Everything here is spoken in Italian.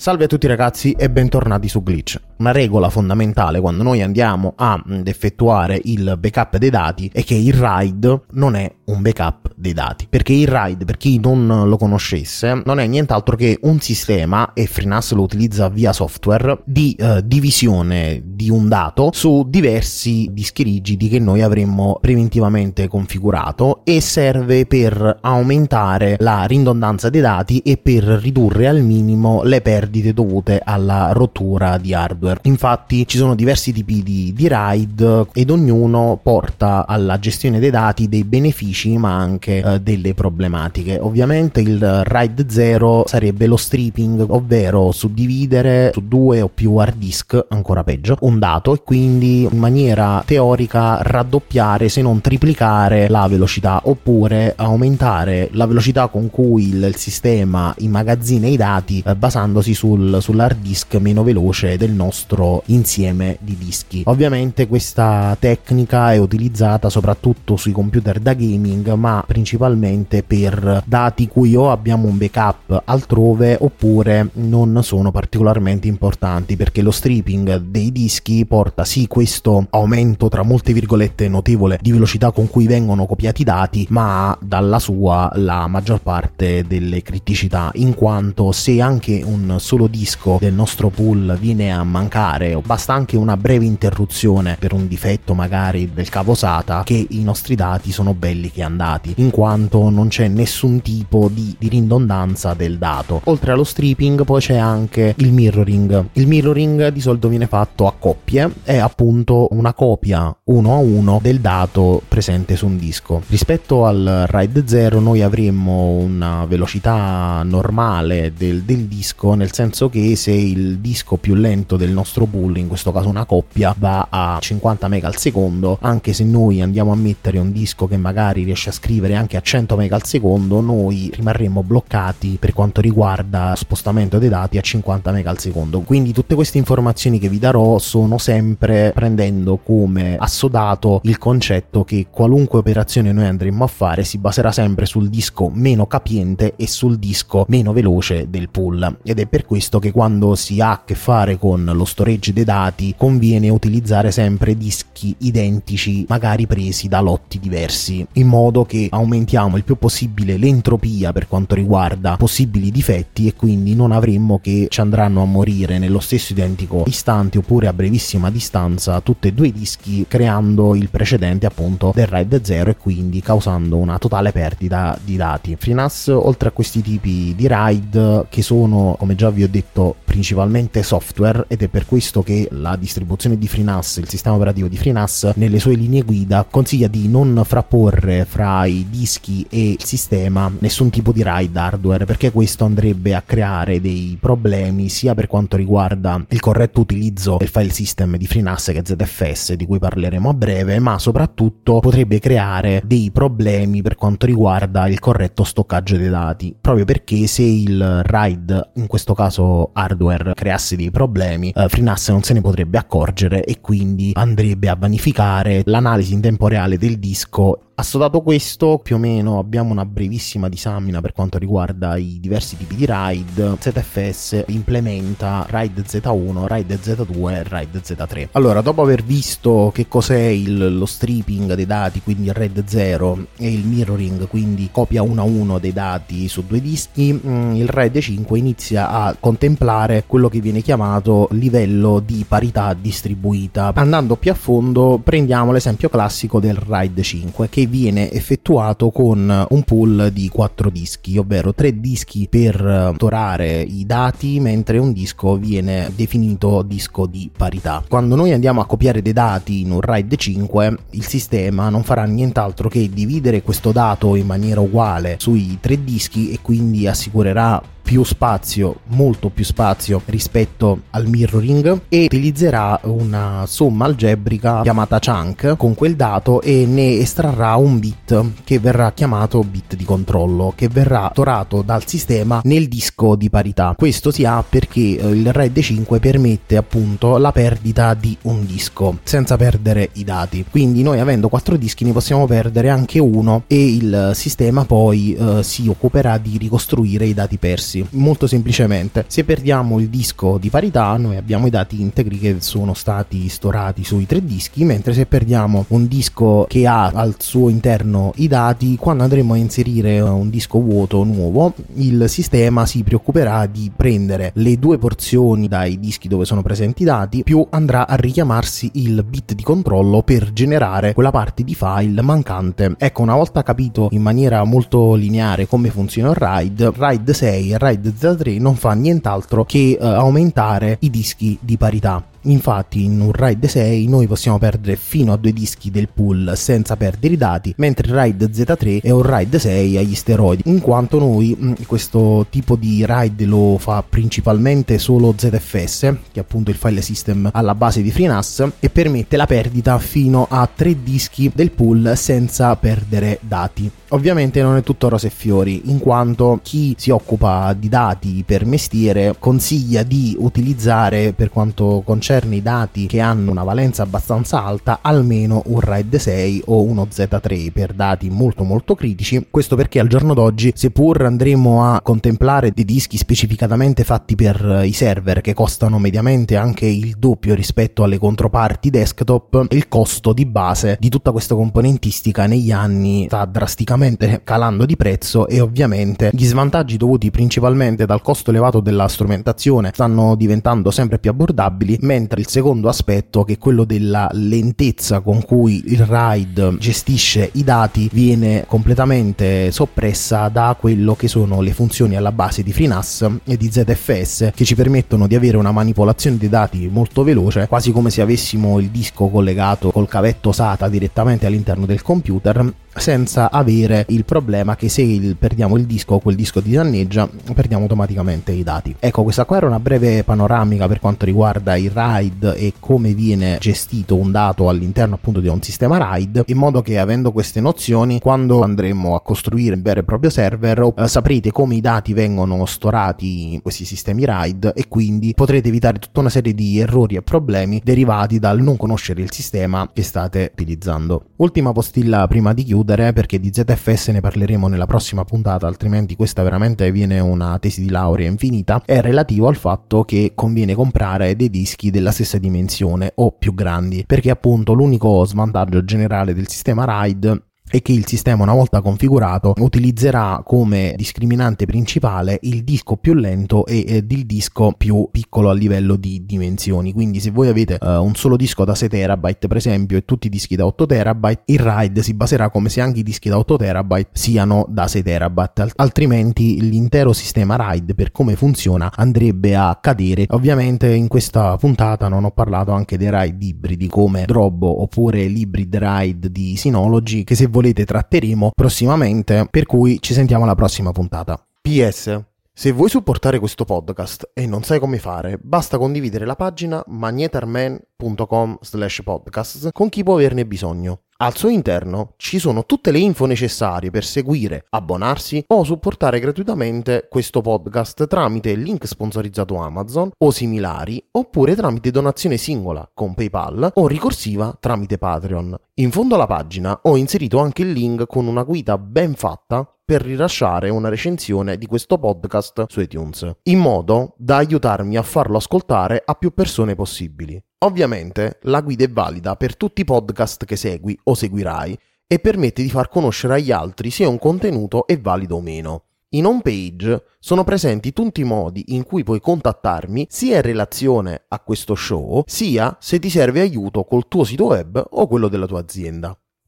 Salve a tutti ragazzi e bentornati su Glitch. Una regola fondamentale quando noi andiamo ad effettuare il backup dei dati è che il RAID non è un backup dei dati. Perché il RAID, per chi non lo conoscesse, non è nient'altro che un sistema, e FreeNAS lo utilizza via software, di eh, divisione di un dato su diversi dischi rigidi che noi avremmo preventivamente configurato e serve per aumentare la ridondanza dei dati e per ridurre al minimo le perdite perdite dovute alla rottura di hardware. Infatti ci sono diversi tipi di, di RAID ed ognuno porta alla gestione dei dati dei benefici ma anche eh, delle problematiche. Ovviamente il RAID 0 sarebbe lo stripping, ovvero suddividere su due o più hard disk, ancora peggio, un dato e quindi in maniera teorica raddoppiare se non triplicare la velocità oppure aumentare la velocità con cui il, il sistema immagazzina i dati eh, basandosi sul, sull'hard disk meno veloce del nostro insieme di dischi. Ovviamente questa tecnica è utilizzata soprattutto sui computer da gaming, ma principalmente per dati cui o abbiamo un backup altrove oppure non sono particolarmente importanti perché lo stripping dei dischi porta sì questo aumento tra molte virgolette notevole di velocità con cui vengono copiati i dati, ma dalla sua la maggior parte delle criticità in quanto se anche un solo disco del nostro pool viene a mancare. O basta anche una breve interruzione per un difetto magari del cavo SATA che i nostri dati sono belli che andati in quanto non c'è nessun tipo di, di ridondanza del dato. Oltre allo stripping poi c'è anche il mirroring. Il mirroring di solito viene fatto a coppie. È appunto una copia uno a uno del dato presente su un disco. Rispetto al RAID 0 noi avremmo una velocità normale del, del disco nel senso che se il disco più lento del nostro pool, in questo caso una coppia, va a 50 MB al secondo, anche se noi andiamo a mettere un disco che magari riesce a scrivere anche a 100 MB al secondo, noi rimarremo bloccati per quanto riguarda lo spostamento dei dati a 50 MB al secondo. Quindi tutte queste informazioni che vi darò sono sempre prendendo come assodato il concetto che qualunque operazione noi andremo a fare si baserà sempre sul disco meno capiente e sul disco meno veloce del pool ed è per questo che quando si ha a che fare con lo storage dei dati conviene utilizzare sempre dischi identici, magari presi da lotti diversi, in modo che aumentiamo il più possibile l'entropia per quanto riguarda possibili difetti e quindi non avremmo che ci andranno a morire nello stesso identico istante oppure a brevissima distanza tutti e due i dischi creando il precedente appunto del RAID 0 e quindi causando una totale perdita di dati. FreeNAS oltre a questi tipi di RAID che sono come già vi vi ho detto principalmente software ed è per questo che la distribuzione di FreeNAS, il sistema operativo di FreeNAS, nelle sue linee guida consiglia di non frapporre fra i dischi e il sistema nessun tipo di RAID hardware perché questo andrebbe a creare dei problemi sia per quanto riguarda il corretto utilizzo del file system di FreeNAS che ZFS di cui parleremo a breve, ma soprattutto potrebbe creare dei problemi per quanto riguarda il corretto stoccaggio dei dati, proprio perché se il RAID, in questo caso hardware, creasse dei problemi, eh, FreeNAS non se ne potrebbe accorgere e quindi andrebbe a vanificare l'analisi in tempo reale del disco Assodato questo, più o meno abbiamo una brevissima disamina per quanto riguarda i diversi tipi di RAID. ZFS implementa RAID Z1, RAID Z2 e RAID Z3. Allora, dopo aver visto che cos'è il, lo stripping dei dati, quindi il RAID 0 e il mirroring, quindi copia 1 a 1 dei dati su due dischi, mm, il RAID 5 inizia a contemplare quello che viene chiamato livello di parità distribuita. Andando più a fondo, prendiamo l'esempio classico del RAID 5 che viene effettuato con un pool di quattro dischi, ovvero tre dischi per eh, torare i dati, mentre un disco viene definito disco di parità. Quando noi andiamo a copiare dei dati in un RAID 5, il sistema non farà nient'altro che dividere questo dato in maniera uguale sui tre dischi e quindi assicurerà più spazio, molto più spazio rispetto al mirroring e utilizzerà una somma algebrica chiamata chunk con quel dato e ne estrarrà un bit che verrà chiamato bit di controllo che verrà torato dal sistema nel disco di parità. Questo si ha perché eh, il RAID 5 permette appunto la perdita di un disco senza perdere i dati. Quindi noi avendo quattro dischi ne possiamo perdere anche uno e il sistema poi eh, si occuperà di ricostruire i dati persi molto semplicemente. Se perdiamo il disco di parità, noi abbiamo i dati integri che sono stati storati sui tre dischi, mentre se perdiamo un disco che ha al suo interno i dati, quando andremo a inserire un disco vuoto nuovo, il sistema si preoccuperà di prendere le due porzioni dai dischi dove sono presenti i dati, più andrà a richiamarsi il bit di controllo per generare quella parte di file mancante. Ecco, una volta capito in maniera molto lineare come funziona il RAID, RAID 6 e Ride Z3 non fa nient'altro che uh, aumentare i dischi di parità. Infatti in un RAID 6 noi possiamo perdere fino a due dischi del pool senza perdere i dati, mentre il RAID Z3 è un RAID 6 agli steroidi, in quanto noi mm, questo tipo di RAID lo fa principalmente solo ZFS, che è appunto il file system alla base di FreeNAS, e permette la perdita fino a tre dischi del pool senza perdere dati. Ovviamente non è tutto rose e fiori, in quanto chi si occupa di dati per mestiere consiglia di utilizzare per quanto concerne concerne i dati che hanno una valenza abbastanza alta, almeno un RAID 6 o uno Z3 per dati molto molto critici. Questo perché al giorno d'oggi, seppur andremo a contemplare dei dischi specificatamente fatti per i server che costano mediamente anche il doppio rispetto alle controparti desktop, il costo di base di tutta questa componentistica negli anni sta drasticamente calando di prezzo e ovviamente gli svantaggi dovuti principalmente dal costo elevato della strumentazione stanno diventando sempre più abbordabili, mentre mentre il secondo aspetto, che è quello della lentezza con cui il RAID gestisce i dati, viene completamente soppressa da quello che sono le funzioni alla base di FreeNAS e di ZFS che ci permettono di avere una manipolazione dei dati molto veloce, quasi come se avessimo il disco collegato col cavetto SATA direttamente all'interno del computer senza avere il problema che se il, perdiamo il disco o quel disco ti danneggia perdiamo automaticamente i dati. Ecco questa qua era una breve panoramica per quanto riguarda il RAID e come viene gestito un dato all'interno appunto di un sistema RAID in modo che avendo queste nozioni quando andremo a costruire un vero e proprio server eh, saprete come i dati vengono storati in questi sistemi RAID e quindi potrete evitare tutta una serie di errori e problemi derivati dal non conoscere il sistema che state utilizzando. Ultima postilla prima di chiudere chiudere perché di ZFS ne parleremo nella prossima puntata, altrimenti questa veramente viene una tesi di laurea infinita, è relativo al fatto che conviene comprare dei dischi della stessa dimensione o più grandi, perché appunto l'unico svantaggio generale del sistema RAID è che il sistema una volta configurato utilizzerà come discriminante principale il disco più lento e il disco più piccolo a livello di dimensioni. Quindi se voi avete uh, un solo disco da 6 terabyte per esempio e tutti i dischi da 8 terabyte, il RAID si baserà come se anche i dischi da 8 terabyte siano da 6 terabyte, altrimenti l'intero sistema RAID per come funziona andrebbe a cadere. Ovviamente in questa puntata non ho parlato anche dei RAID ibridi come Drobo oppure l'hybrid RAID di Synology che se volete tratteremo prossimamente, per cui ci sentiamo alla prossima puntata. PS se vuoi supportare questo podcast e non sai come fare, basta condividere la pagina magnetarman.com slash podcast con chi può averne bisogno. Al suo interno ci sono tutte le info necessarie per seguire, abbonarsi o supportare gratuitamente questo podcast tramite link sponsorizzato Amazon o similari oppure tramite donazione singola con PayPal o ricorsiva tramite Patreon. In fondo alla pagina ho inserito anche il link con una guida ben fatta per rilasciare una recensione di questo podcast su iTunes, in modo da aiutarmi a farlo ascoltare a più persone possibili. Ovviamente la guida è valida per tutti i podcast che segui o seguirai e permette di far conoscere agli altri se un contenuto è valido o meno. In home page sono presenti tutti i modi in cui puoi contattarmi sia in relazione a questo show, sia se ti serve aiuto col tuo sito web o quello della tua azienda.